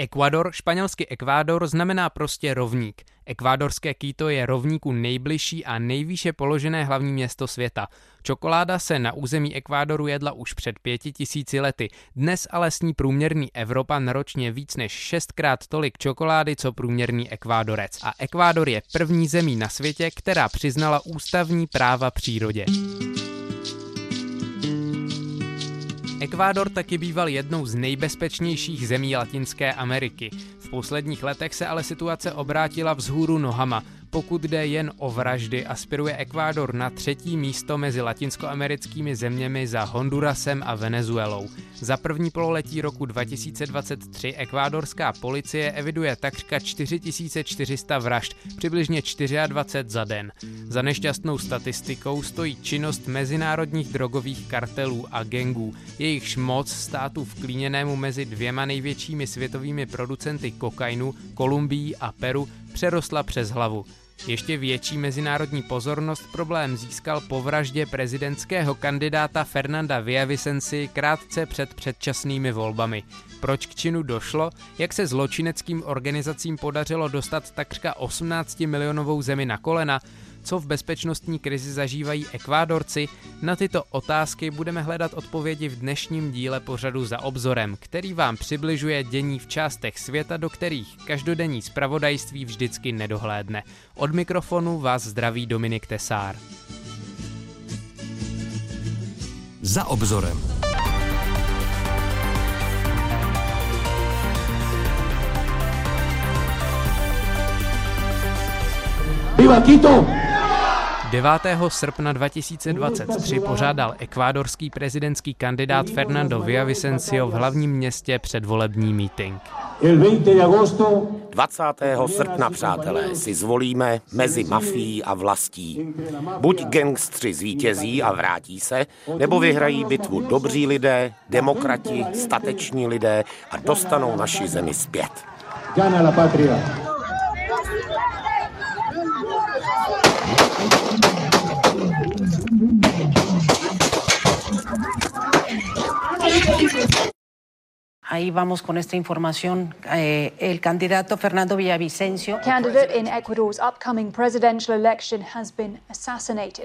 Ekvador, španělsky Ekvádor, znamená prostě rovník. Ekvádorské Quito je rovníku nejbližší a nejvýše položené hlavní město světa. Čokoláda se na území Ekvádoru jedla už před pěti tisíci lety. Dnes ale sní průměrný Evropan ročně víc než šestkrát tolik čokolády, co průměrný Ekvádorec. A Ekvádor je první zemí na světě, která přiznala ústavní práva přírodě. Ekvádor taky býval jednou z nejbezpečnějších zemí Latinské Ameriky. V posledních letech se ale situace obrátila vzhůru nohama. Pokud jde jen o vraždy, aspiruje Ekvádor na třetí místo mezi latinskoamerickými zeměmi za Hondurasem a Venezuelou. Za první pololetí roku 2023 ekvádorská policie eviduje takřka 4400 vražd, přibližně 24 za den. Za nešťastnou statistikou stojí činnost mezinárodních drogových kartelů a gengů. Jejichž moc státu vklíněnému mezi dvěma největšími světovými producenty kokainu, Kolumbií a Peru, přerostla přes hlavu. Ještě větší mezinárodní pozornost problém získal po vraždě prezidentského kandidáta Fernanda Villavicenci krátce před předčasnými volbami. Proč k činu došlo? Jak se zločineckým organizacím podařilo dostat takřka 18 milionovou zemi na kolena? Co v bezpečnostní krizi zažívají Ekvádorci, na tyto otázky budeme hledat odpovědi v dnešním díle pořadu za obzorem, který vám přibližuje dění v částech světa, do kterých každodenní zpravodajství vždycky nedohlédne. Od mikrofonu vás zdraví Dominik Tesár. Za obzorem. Viva Quito! 9. srpna 2023 pořádal ekvádorský prezidentský kandidát Fernando Villavicencio v hlavním městě předvolební meeting. 20. srpna, přátelé, si zvolíme mezi mafií a vlastí. Buď gangstři zvítězí a vrátí se, nebo vyhrají bitvu dobří lidé, demokrati, stateční lidé a dostanou naši zemi zpět. Gana la patria. Ahí vamos con esta información. Eh, el candidato Fernando Villavicencio.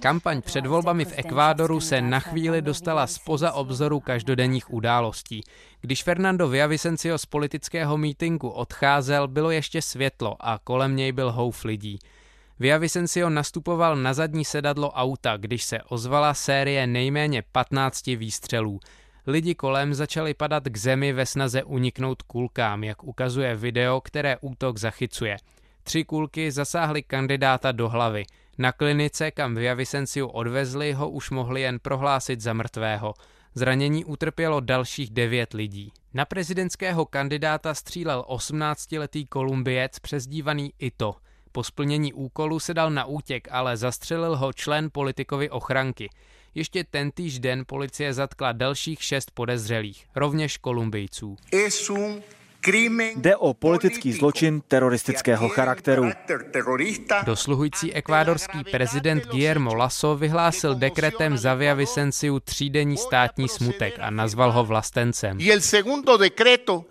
Kampaň před volbami v Ekvádoru se na chvíli dostala spoza obzoru každodenních událostí. Když Fernando Villavicencio z politického mítinku odcházel, bylo ještě světlo a kolem něj byl houf lidí. Villavicencio nastupoval na zadní sedadlo auta, když se ozvala série nejméně 15 výstřelů. Lidi kolem začali padat k zemi ve snaze uniknout kulkám, jak ukazuje video, které útok zachycuje. Tři kulky zasáhly kandidáta do hlavy. Na klinice, kam Villavicenciu odvezli, ho už mohli jen prohlásit za mrtvého. Zranění utrpělo dalších devět lidí. Na prezidentského kandidáta střílel 18-letý Kolumbiec přezdívaný Ito. Po splnění úkolu se dal na útěk, ale zastřelil ho člen politikovy ochranky. Ještě tentýž den policie zatkla dalších šest podezřelých, rovněž Kolumbijců. Jde o politický zločin teroristického charakteru. Dosluhující ekvádorský prezident Guillermo Lasso vyhlásil dekretem za Via Vicenciu třídenní státní smutek a nazval ho vlastencem.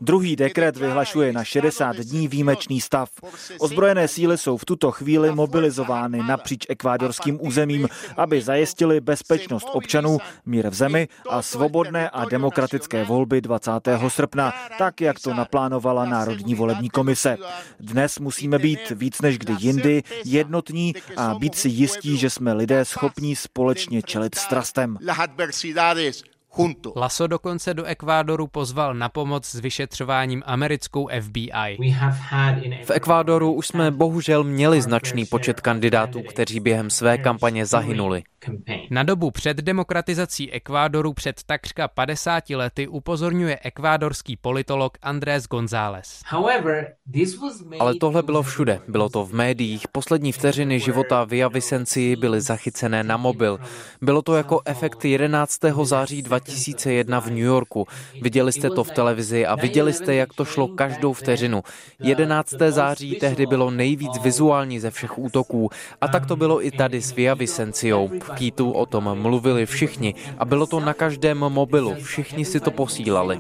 Druhý dekret vyhlašuje na 60 dní výjimečný stav. Ozbrojené síly jsou v tuto chvíli mobilizovány napříč ekvádorským územím, aby zajistili bezpečnost občanů, mír v zemi a svobodné a demokratické volby 20. srpna, tak jak to naplánovalo naplánovala Národní volební komise. Dnes musíme být víc než kdy jindy jednotní a být si jistí, že jsme lidé schopní společně čelit strastem. Laso dokonce do Ekvádoru pozval na pomoc s vyšetřováním americkou FBI. V Ekvádoru už jsme bohužel měli značný počet kandidátů, kteří během své kampaně zahynuli. Na dobu před demokratizací Ekvádoru před takřka 50 lety upozorňuje ekvádorský politolog Andrés González. Ale tohle bylo všude. Bylo to v médiích. Poslední vteřiny života Via Vicenci byly zachycené na mobil. Bylo to jako efekt 11. září 2001 v New Yorku. Viděli jste to v televizi a viděli jste, jak to šlo každou vteřinu. 11. září tehdy bylo nejvíc vizuální ze všech útoků. A tak to bylo i tady s Via Vicenciou. Kýtu o tom mluvili všichni a bylo to na každém mobilu, všichni si to posílali.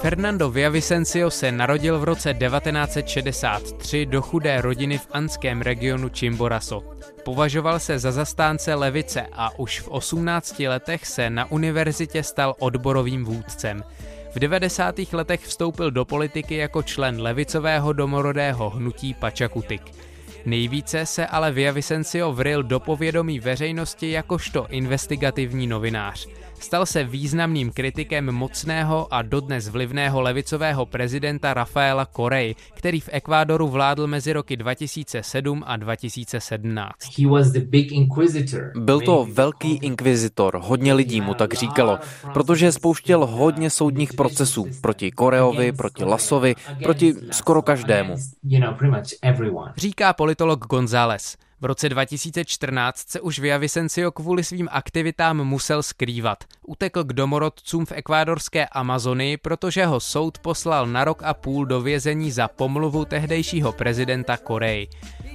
Fernando Villavicencio se narodil v roce 1963 do chudé rodiny v anském regionu Chimborazo. Považoval se za zastánce levice a už v 18 letech se na univerzitě stal odborovým vůdcem. V 90. letech vstoupil do politiky jako člen levicového domorodého hnutí Pachakutik. Nejvíce se ale Villavicencio vril do povědomí veřejnosti jakožto investigativní novinář. Stal se významným kritikem mocného a dodnes vlivného levicového prezidenta Rafaela Corey, který v Ekvádoru vládl mezi roky 2007 a 2017. Byl to velký inkvizitor, hodně lidí mu tak říkalo, protože spouštěl hodně soudních procesů proti Koreovi, proti Lasovi, proti skoro každému. Říká politolog González. V roce 2014 se už Villavicencio kvůli svým aktivitám musel skrývat. Utekl k domorodcům v ekvádorské Amazonii, protože ho soud poslal na rok a půl do vězení za pomluvu tehdejšího prezidenta Koreji.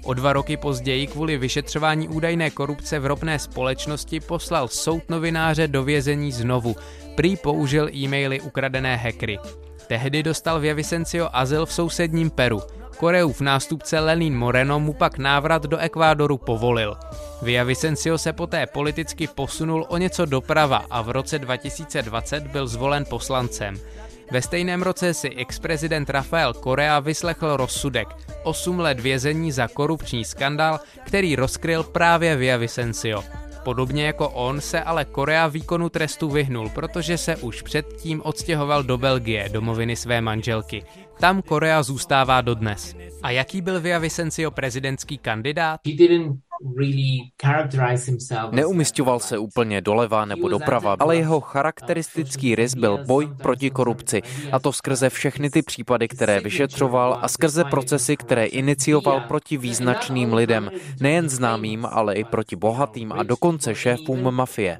O dva roky později kvůli vyšetřování údajné korupce v ropné společnosti poslal soud novináře do vězení znovu. Prý použil e-maily ukradené hackery. Tehdy dostal Villavicencio azyl v sousedním Peru. Koreův nástupce Lenin Moreno mu pak návrat do Ekvádoru povolil. Vicencio se poté politicky posunul o něco doprava a v roce 2020 byl zvolen poslancem. Ve stejném roce si ex-prezident Rafael Korea vyslechl rozsudek 8 let vězení za korupční skandál, který rozkryl právě Vicencio. Podobně jako on se ale Korea výkonu trestu vyhnul, protože se už předtím odstěhoval do Belgie, domoviny své manželky. Tam Korea zůstává dodnes. A jaký byl Vicencio prezidentský kandidát? Neumistoval se úplně doleva nebo doprava, ale jeho charakteristický rys byl boj proti korupci. A to skrze všechny ty případy, které vyšetřoval a skrze procesy, které inicioval proti význačným lidem, nejen známým, ale i proti bohatým a dokonce šéfům mafie.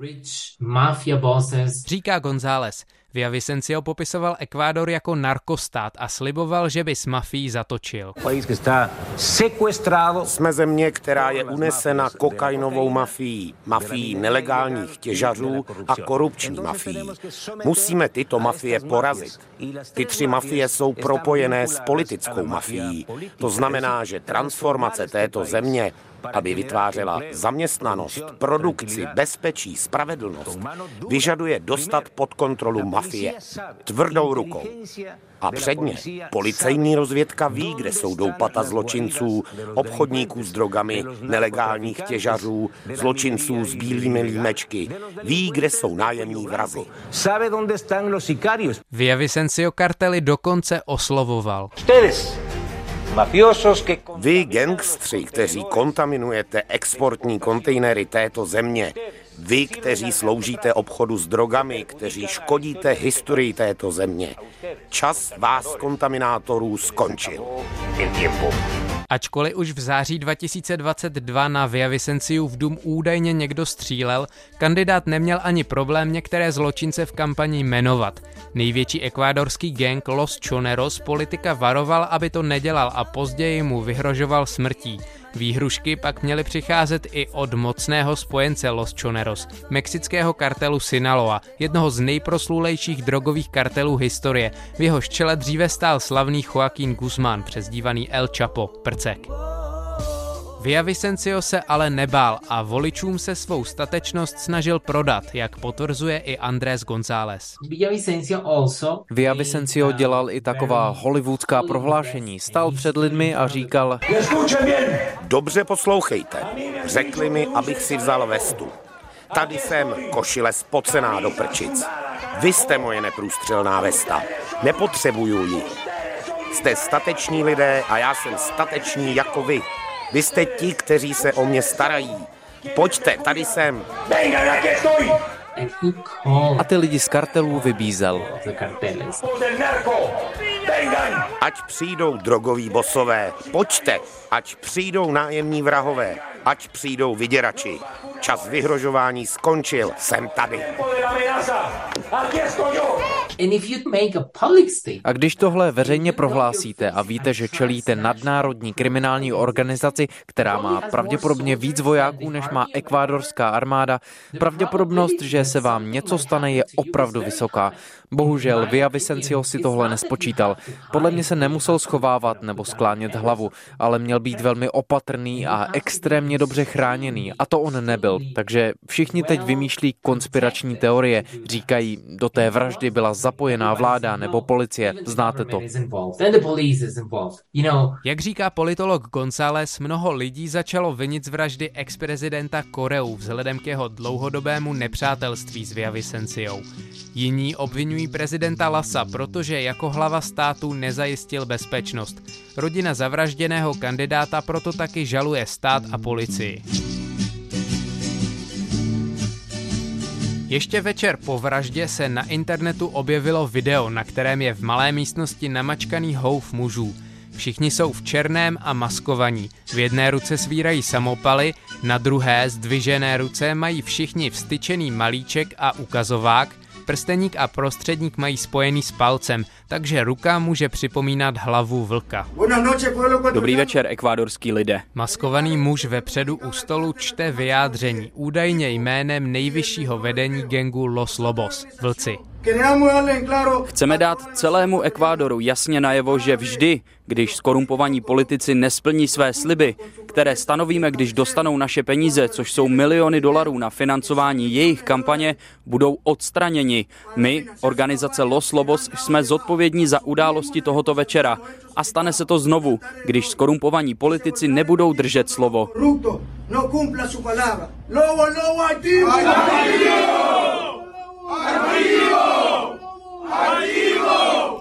Říká González. Vicencio popisoval Ekvádor jako narkostát a sliboval, že by s mafií zatočil. Jsme země, která je unesena kokainovou mafií, mafií nelegálních těžařů a korupční mafií. Musíme tyto mafie porazit. Ty tři mafie jsou propojené s politickou mafií. To znamená, že transformace této země aby vytvářela zaměstnanost, produkci, bezpečí, spravedlnost, vyžaduje dostat pod kontrolu mafie tvrdou rukou. A předně policejní rozvědka ví, kde jsou doupata zločinců, obchodníků s drogami, nelegálních těžařů, zločinců s bílými límečky. Ví, kde jsou nájemní vrazy. Via Vicencio kartely dokonce oslovoval. Vy, gangstři, kteří kontaminujete exportní kontejnery této země, vy, kteří sloužíte obchodu s drogami, kteří škodíte historii této země, čas vás kontaminátorů skončil. Ačkoliv už v září 2022 na Vicencio v dům údajně někdo střílel, kandidát neměl ani problém některé zločince v kampani jmenovat. Největší ekvádorský gang Los Choneros politika varoval, aby to nedělal a později mu vyhrožoval smrtí. Výhrušky pak měly přicházet i od mocného spojence Los Choneros, mexického kartelu Sinaloa, jednoho z nejproslulejších drogových kartelů historie. V jeho čele dříve stál slavný Joaquín Guzmán, přezdívaný El Chapo, prcek. Vicencio se ale nebál a voličům se svou statečnost snažil prodat, jak potvrzuje i Andrés González. Vicencio dělal i taková hollywoodská prohlášení. Stal před lidmi a říkal Dobře poslouchejte. Řekli mi, abych si vzal vestu. Tady jsem košile spocená do prčic. Vy jste moje neprůstřelná vesta. Nepotřebuju ji. Jste stateční lidé a já jsem statečný jako vy. Vy jste ti, kteří se o mě starají. Pojďte, tady jsem. A ty lidi z kartelů vybízel. Ať přijdou drogoví bosové, pojďte, ať přijdou nájemní vrahové, ať přijdou vyděrači. Čas vyhrožování skončil, jsem tady. A když tohle veřejně prohlásíte a víte, že čelíte nadnárodní kriminální organizaci, která má pravděpodobně víc vojáků, než má ekvádorská armáda, pravděpodobnost, že se vám něco stane, je opravdu vysoká. Bohužel Via Vicencio si tohle nespočítal. Podle mě se nemusel schovávat nebo sklánět hlavu, ale měl být velmi opatrný a extrémně dobře chráněný. A to on nebyl. Takže všichni teď vymýšlí konspirační teorie. Říkají, do té vraždy byla zapojená vláda nebo policie. Znáte to. Jak říká politolog González, mnoho lidí začalo vinit z vraždy ex-prezidenta Koreu vzhledem k jeho dlouhodobému nepřátelství s Via Vicenciou. Jiní obvinují prezidenta Lasa, protože jako hlava státu nezajistil bezpečnost. Rodina zavražděného kandidáta proto taky žaluje stát a policii. Ještě večer po vraždě se na internetu objevilo video, na kterém je v malé místnosti namačkaný houf mužů. Všichni jsou v černém a maskovaní. V jedné ruce svírají samopaly, na druhé zdvižené ruce mají všichni vstyčený malíček a ukazovák, Prsteník a prostředník mají spojený s palcem, takže ruka může připomínat hlavu vlka. Dobrý večer, ekvádorský lidé. Maskovaný muž vepředu u stolu čte vyjádření, údajně jménem nejvyššího vedení gengu Los Lobos, vlci. Chceme dát celému Ekvádoru jasně najevo, že vždy, když skorumpovaní politici nesplní své sliby, které stanovíme, když dostanou naše peníze, což jsou miliony dolarů na financování jejich kampaně, budou odstraněni. My, organizace Los Lobos, jsme zodpovědní za události tohoto večera. A stane se to znovu, když skorumpovaní politici nebudou držet slovo. No Lobo, lobo,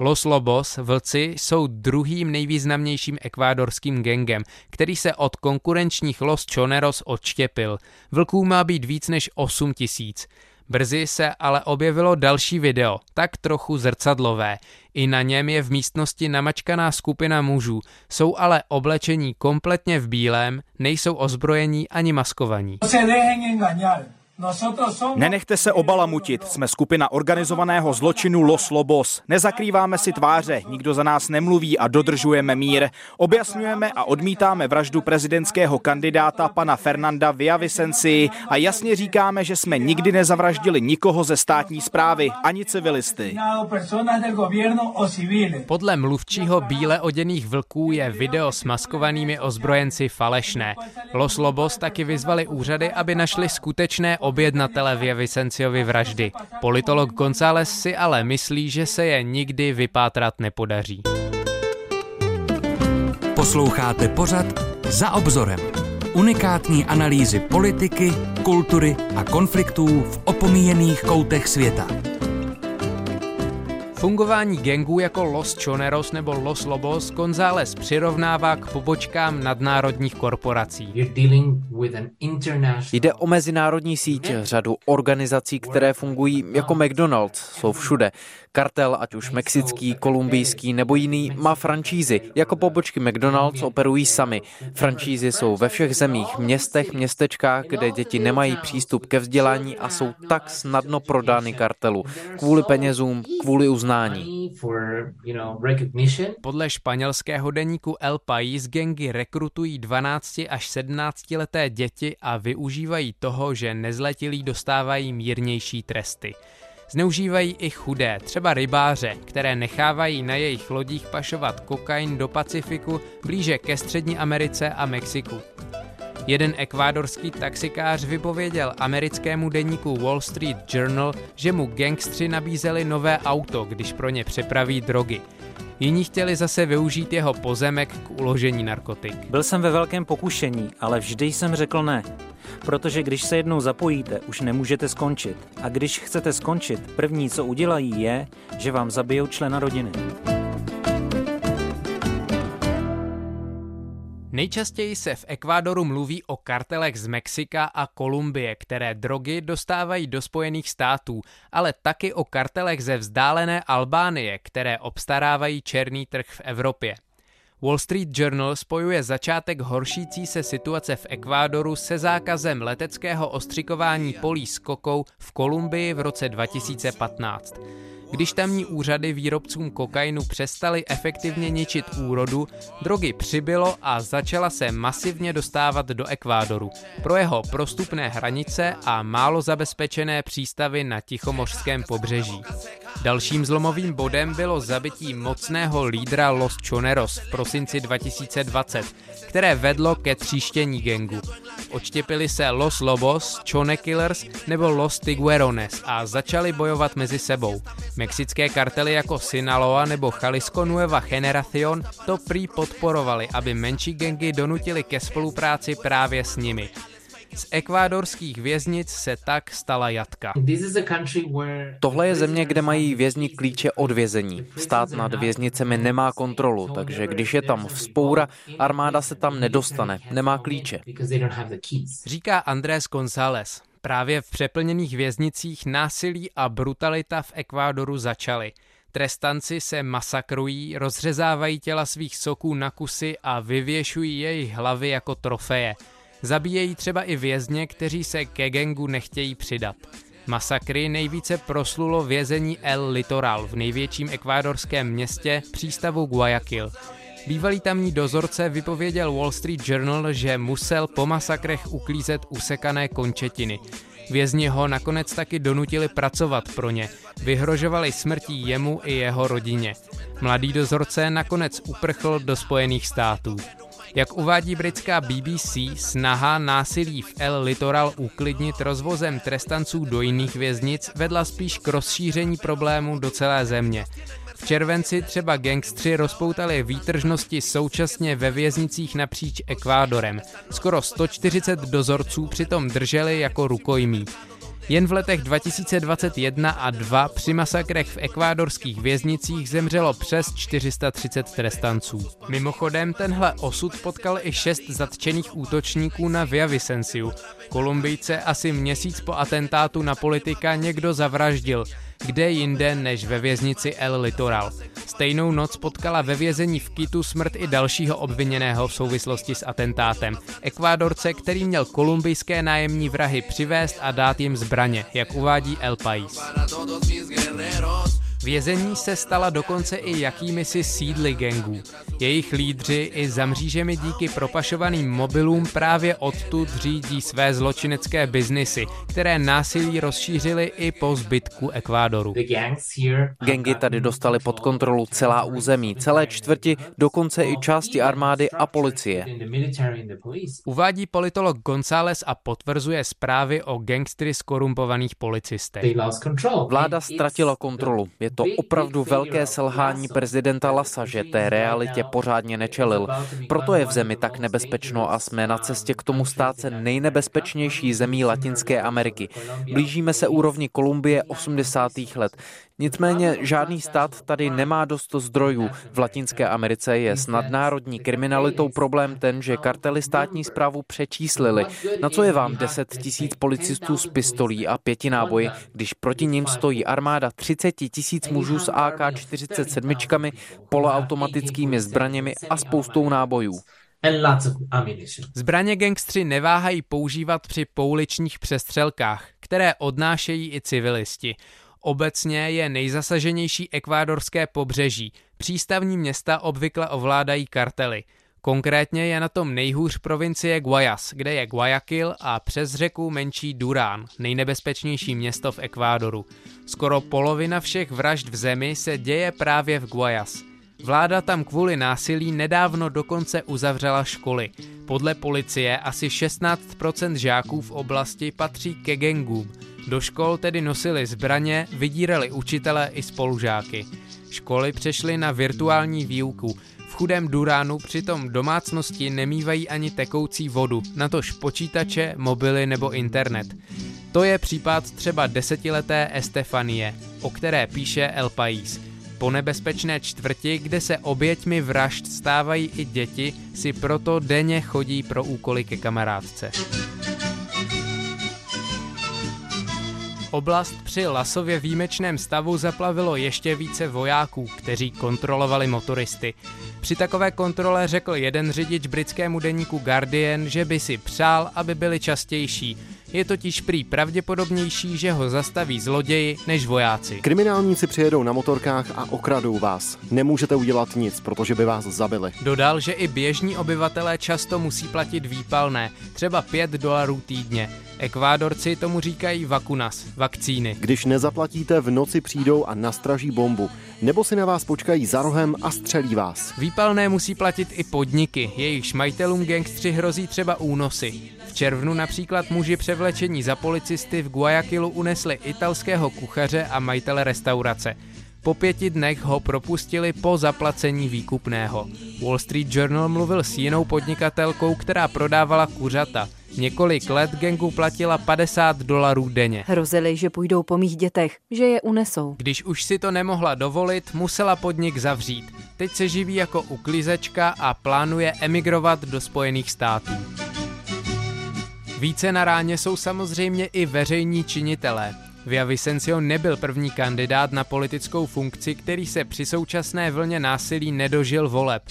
Los Lobos, vlci, jsou druhým nejvýznamnějším ekvádorským gengem, který se od konkurenčních Los Choneros odštěpil. Vlků má být víc než 8 tisíc. Brzy se ale objevilo další video, tak trochu zrcadlové. I na něm je v místnosti namačkaná skupina mužů, jsou ale oblečení kompletně v bílém, nejsou ozbrojení ani maskovaní. Nenechte se obalamutit, jsme skupina organizovaného zločinu Los Lobos. Nezakrýváme si tváře, nikdo za nás nemluví a dodržujeme mír. Objasňujeme a odmítáme vraždu prezidentského kandidáta pana Fernanda Villavicenci a jasně říkáme, že jsme nikdy nezavraždili nikoho ze státní zprávy, ani civilisty. Podle mluvčího bíle oděných vlků je video s maskovanými ozbrojenci falešné. Los Lobos taky vyzvali úřady, aby našli skutečné objednatele Via Vicenciovi vraždy. Politolog González si ale myslí, že se je nikdy vypátrat nepodaří. Posloucháte pořad Za obzorem. Unikátní analýzy politiky, kultury a konfliktů v opomíjených koutech světa. Fungování gangů jako Los Choneros nebo Los Lobos González přirovnává k pobočkám nadnárodních korporací. Jde o mezinárodní síť, řadu organizací, které fungují jako McDonald's, jsou všude. Kartel, ať už mexický, kolumbijský nebo jiný, má francízy. Jako pobočky McDonald's operují sami. Francízy jsou ve všech zemích, městech, městečkách, kde děti nemají přístup ke vzdělání a jsou tak snadno prodány kartelu. Kvůli penězům, kvůli uznání. Podle španělského deníku El País gengy rekrutují 12 až 17 leté děti a využívají toho, že nezletilí dostávají mírnější tresty. Zneužívají i chudé, třeba rybáře, které nechávají na jejich lodích pašovat kokain do Pacifiku blíže ke Střední Americe a Mexiku. Jeden ekvádorský taxikář vypověděl americkému deníku Wall Street Journal, že mu gangstři nabízeli nové auto, když pro ně přepraví drogy. Jiní chtěli zase využít jeho pozemek k uložení narkotik. Byl jsem ve velkém pokušení, ale vždy jsem řekl ne. Protože když se jednou zapojíte, už nemůžete skončit. A když chcete skončit, první, co udělají, je, že vám zabijou člena rodiny. Nejčastěji se v Ekvádoru mluví o kartelech z Mexika a Kolumbie, které drogy dostávají do Spojených států, ale taky o kartelech ze vzdálené Albánie, které obstarávají černý trh v Evropě. Wall Street Journal spojuje začátek horšící se situace v Ekvádoru se zákazem leteckého ostřikování polí s kokou v Kolumbii v roce 2015. Když tamní úřady výrobcům kokainu přestali efektivně ničit úrodu, drogy přibylo a začala se masivně dostávat do Ekvádoru pro jeho prostupné hranice a málo zabezpečené přístavy na Tichomořském pobřeží. Dalším zlomovým bodem bylo zabití mocného lídra Los Choneros v prosinci 2020, které vedlo ke tříštění gengu. Odštěpili se Los Lobos, Chone Killers nebo Los Tiguerones a začali bojovat mezi sebou. Mexické kartely jako Sinaloa nebo Jalisco Nueva Generación to prý podporovali, aby menší gengy donutili ke spolupráci právě s nimi. Z ekvádorských věznic se tak stala jatka. Tohle je země, kde mají vězni klíče od vězení. Stát nad věznicemi nemá kontrolu, takže když je tam vzpoura, armáda se tam nedostane, nemá klíče. Říká Andrés González. Právě v přeplněných věznicích násilí a brutalita v Ekvádoru začaly. Trestanci se masakrují, rozřezávají těla svých soků na kusy a vyvěšují jejich hlavy jako trofeje. Zabíjejí třeba i vězně, kteří se ke gengu nechtějí přidat. Masakry nejvíce proslulo vězení El Litoral v největším ekvádorském městě přístavu Guayaquil. Bývalý tamní dozorce vypověděl Wall Street Journal, že musel po masakrech uklízet usekané končetiny. Vězni ho nakonec taky donutili pracovat pro ně. Vyhrožovali smrtí jemu i jeho rodině. Mladý dozorce nakonec uprchl do Spojených států. Jak uvádí britská BBC, snaha násilí v El Litoral uklidnit rozvozem trestanců do jiných věznic vedla spíš k rozšíření problému do celé země. V červenci třeba gangstři rozpoutali výtržnosti současně ve věznicích napříč Ekvádorem. Skoro 140 dozorců přitom drželi jako rukojmí. Jen v letech 2021 a 2 při masakrech v ekvádorských věznicích zemřelo přes 430 trestanců. Mimochodem, tenhle osud potkal i šest zatčených útočníků na Via Vicenciu. Kolumbijce asi měsíc po atentátu na politika někdo zavraždil, kde jinde než ve věznici El Litoral. Stejnou noc potkala ve vězení v Kitu smrt i dalšího obviněného v souvislosti s atentátem. Ekvádorce, který měl kolumbijské nájemní vrahy přivést a dát jim zbraně, jak uvádí El País. Vězení se stala dokonce i jakými si sídly gangů. Jejich lídři i za mřížemi díky propašovaným mobilům právě odtud řídí své zločinecké biznisy, které násilí rozšířily i po zbytku Ekvádoru. Gengy tady dostali pod kontrolu celá území, celé čtvrti, dokonce i části armády a policie. Uvádí politolog González a potvrzuje zprávy o gangstry skorumpovaných policistech. Vláda ztratila kontrolu. Je to opravdu velké selhání prezidenta Lasa, že té realitě pořádně nečelil. Proto je v zemi tak nebezpečno a jsme na cestě k tomu stát se nejnebezpečnější zemí Latinské Ameriky. Blížíme se úrovni Kolumbie 80. let. Nicméně žádný stát tady nemá dost zdrojů. V Latinské Americe je s nadnárodní kriminalitou problém ten, že kartely státní zprávu přečíslili. Na co je vám 10 tisíc policistů s pistolí a pěti náboji, když proti ním stojí armáda 30 tisíc mužů s AK-47, poloautomatickými zbraněmi a spoustou nábojů. Zbraně gangstři neváhají používat při pouličních přestřelkách, které odnášejí i civilisti. Obecně je nejzasaženější ekvádorské pobřeží. Přístavní města obvykle ovládají kartely. Konkrétně je na tom nejhůř provincie Guayas, kde je Guayaquil a přes řeku menší Durán, nejnebezpečnější město v Ekvádoru. Skoro polovina všech vražd v zemi se děje právě v Guayas. Vláda tam kvůli násilí nedávno dokonce uzavřela školy. Podle policie asi 16% žáků v oblasti patří ke gengům. Do škol tedy nosili zbraně, vydírali učitele i spolužáky. Školy přešly na virtuální výuku. Chudém Duránu přitom domácnosti nemývají ani tekoucí vodu, natož počítače, mobily nebo internet. To je případ třeba desetileté Estefanie, o které píše El País. Po nebezpečné čtvrti, kde se oběťmi vražd stávají i děti, si proto denně chodí pro úkoly ke kamarádce. Oblast při Lasově výjimečném stavu zaplavilo ještě více vojáků, kteří kontrolovali motoristy. Při takové kontrole řekl jeden řidič britskému deníku Guardian, že by si přál, aby byly častější, je totiž prý pravděpodobnější, že ho zastaví zloději než vojáci. Kriminálníci přijedou na motorkách a okradou vás. Nemůžete udělat nic, protože by vás zabili. Dodal, že i běžní obyvatelé často musí platit výpalné, třeba 5 dolarů týdně. Ekvádorci tomu říkají vakunas, vakcíny. Když nezaplatíte, v noci přijdou a nastraží bombu. Nebo si na vás počkají za rohem a střelí vás. Výpalné musí platit i podniky, jejichž majitelům gangstři hrozí třeba únosy. V červnu například muži převlečení za policisty v Guayaquilu unesli italského kuchaře a majitele restaurace. Po pěti dnech ho propustili po zaplacení výkupného. Wall Street Journal mluvil s jinou podnikatelkou, která prodávala kuřata. Několik let gengu platila 50 dolarů denně. Hrozili, že půjdou po mých dětech, že je unesou. Když už si to nemohla dovolit, musela podnik zavřít. Teď se živí jako uklízečka a plánuje emigrovat do Spojených států. Více na ráně jsou samozřejmě i veřejní činitelé. Via Vicencio nebyl první kandidát na politickou funkci, který se při současné vlně násilí nedožil voleb.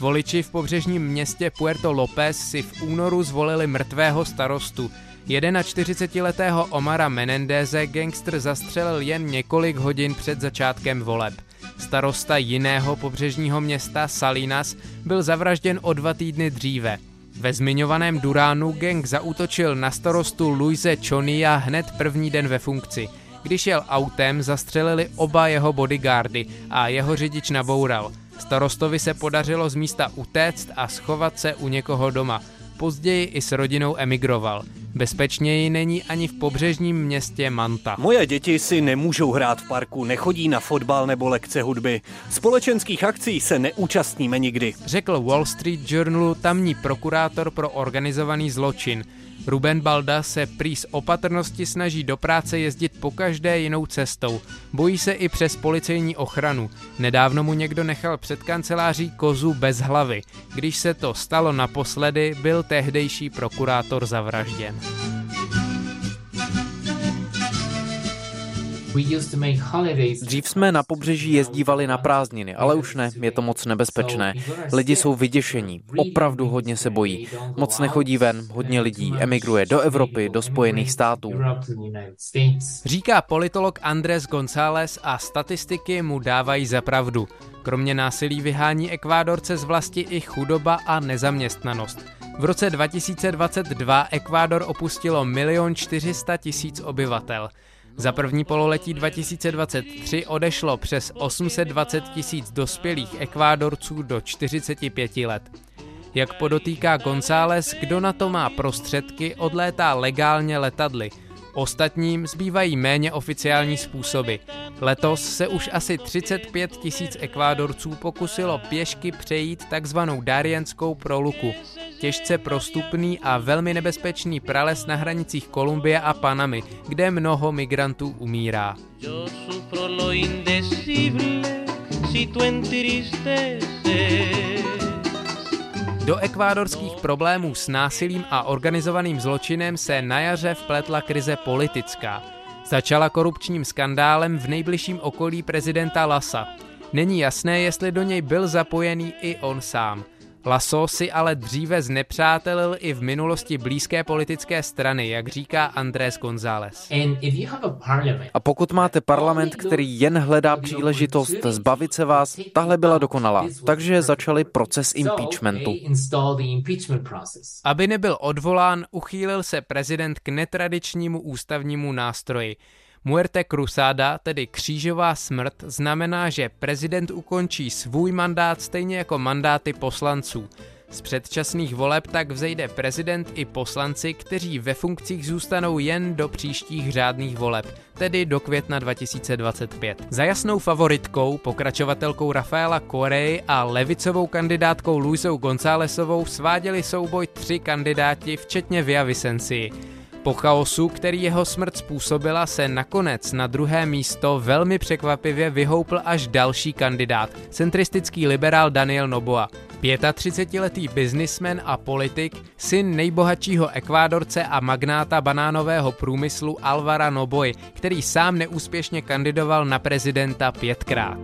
Voliči v pobřežním městě Puerto López si v únoru zvolili mrtvého starostu. 41-letého Omara Menendeze gangster zastřelil jen několik hodin před začátkem voleb. Starosta jiného pobřežního města Salinas byl zavražděn o dva týdny dříve. Ve zmiňovaném Duránu gang zaútočil na starostu Luise Chonia hned první den ve funkci. Když jel autem, zastřelili oba jeho bodyguardy a jeho řidič naboural. Starostovi se podařilo z místa utéct a schovat se u někoho doma. Později i s rodinou emigroval. Bezpečněji není ani v pobřežním městě Manta. Moje děti si nemůžou hrát v parku, nechodí na fotbal nebo lekce hudby. Společenských akcí se neúčastníme nikdy. Řekl Wall Street Journalu tamní prokurátor pro organizovaný zločin. Ruben Balda se prý z opatrnosti snaží do práce jezdit po každé jinou cestou. Bojí se i přes policejní ochranu. Nedávno mu někdo nechal před kanceláří kozu bez hlavy. Když se to stalo naposledy, byl tehdejší prokurátor zavražděn. Dřív jsme na pobřeží jezdívali na prázdniny, ale už ne, je to moc nebezpečné. Lidi jsou vyděšení, opravdu hodně se bojí. Moc nechodí ven, hodně lidí emigruje do Evropy, do Spojených států. Říká politolog Andres González a statistiky mu dávají za pravdu. Kromě násilí vyhání Ekvádorce z vlasti i chudoba a nezaměstnanost. V roce 2022 Ekvádor opustilo 1 400 tisíc obyvatel. Za první pololetí 2023 odešlo přes 820 tisíc dospělých ekvádorců do 45 let. Jak podotýká González, kdo na to má prostředky, odlétá legálně letadly – Ostatním zbývají méně oficiální způsoby. Letos se už asi 35 tisíc ekvádorců pokusilo pěšky přejít takzvanou Darienskou proluku. Těžce prostupný a velmi nebezpečný prales na hranicích Kolumbie a Panamy, kde mnoho migrantů umírá. do ekvádorských problémů s násilím a organizovaným zločinem se na jaře vpletla krize politická. Začala korupčním skandálem v nejbližším okolí prezidenta Lasa. Není jasné, jestli do něj byl zapojený i on sám – Lasso si ale dříve znepřátelil i v minulosti blízké politické strany, jak říká Andrés González. A pokud máte parlament, který jen hledá příležitost zbavit se vás, tahle byla dokonalá. Takže začali proces impeachmentu. Aby nebyl odvolán, uchýlil se prezident k netradičnímu ústavnímu nástroji. Muerte Cruzada, tedy křížová smrt, znamená, že prezident ukončí svůj mandát stejně jako mandáty poslanců. Z předčasných voleb tak vzejde prezident i poslanci, kteří ve funkcích zůstanou jen do příštích řádných voleb, tedy do května 2025. Za jasnou favoritkou, pokračovatelkou Rafaela Corey a levicovou kandidátkou Luisou Gonzálesovou sváděli souboj tři kandidáti, včetně Via Vicencii. Po chaosu, který jeho smrt způsobila, se nakonec na druhé místo velmi překvapivě vyhoupl až další kandidát, centristický liberál Daniel Noboa. 35-letý biznismen a politik, syn nejbohatšího ekvádorce a magnáta banánového průmyslu Alvara Noboy, který sám neúspěšně kandidoval na prezidenta pětkrát.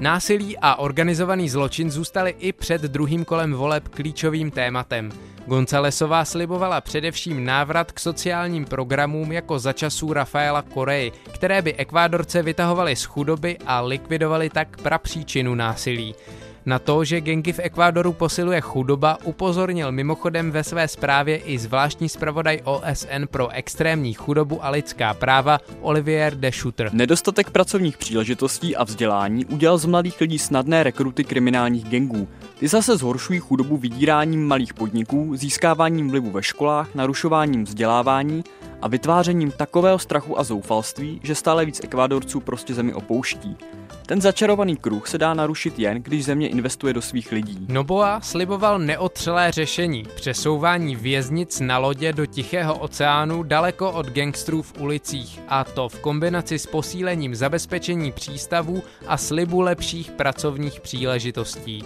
Násilí a organizovaný zločin zůstaly i před druhým kolem voleb klíčovým tématem. Gonzalesová slibovala především návrat k sociálním programům jako za časů Rafaela Koreji, které by Ekvádorce vytahovaly z chudoby a likvidovaly tak prapříčinu násilí. Na to, že gengy v Ekvádoru posiluje chudoba, upozornil mimochodem ve své zprávě i zvláštní zpravodaj OSN pro extrémní chudobu a lidská práva Olivier de Schutter. Nedostatek pracovních příležitostí a vzdělání udělal z mladých lidí snadné rekruty kriminálních gengů. Ty zase zhoršují chudobu vydíráním malých podniků, získáváním vlivu ve školách, narušováním vzdělávání a vytvářením takového strachu a zoufalství, že stále víc Ekvádorců prostě zemi opouští. Ten začarovaný kruh se dá narušit jen, když země investuje do svých lidí. Noboa sliboval neotřelé řešení, přesouvání věznic na lodě do Tichého oceánu daleko od gangstrů v ulicích, a to v kombinaci s posílením zabezpečení přístavů a slibu lepších pracovních příležitostí.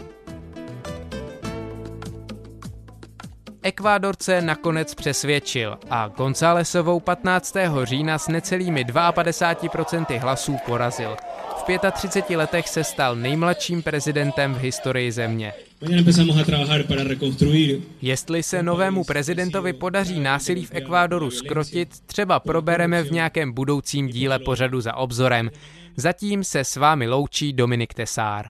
Ekvádorce nakonec přesvědčil a Gonzálesovou 15. října s necelými 52% hlasů porazil. V 35 letech se stal nejmladším prezidentem v historii země. Jestli se novému prezidentovi podaří násilí v Ekvádoru skrotit, třeba probereme v nějakém budoucím díle pořadu za obzorem. Zatím se s vámi loučí Dominik Tesár.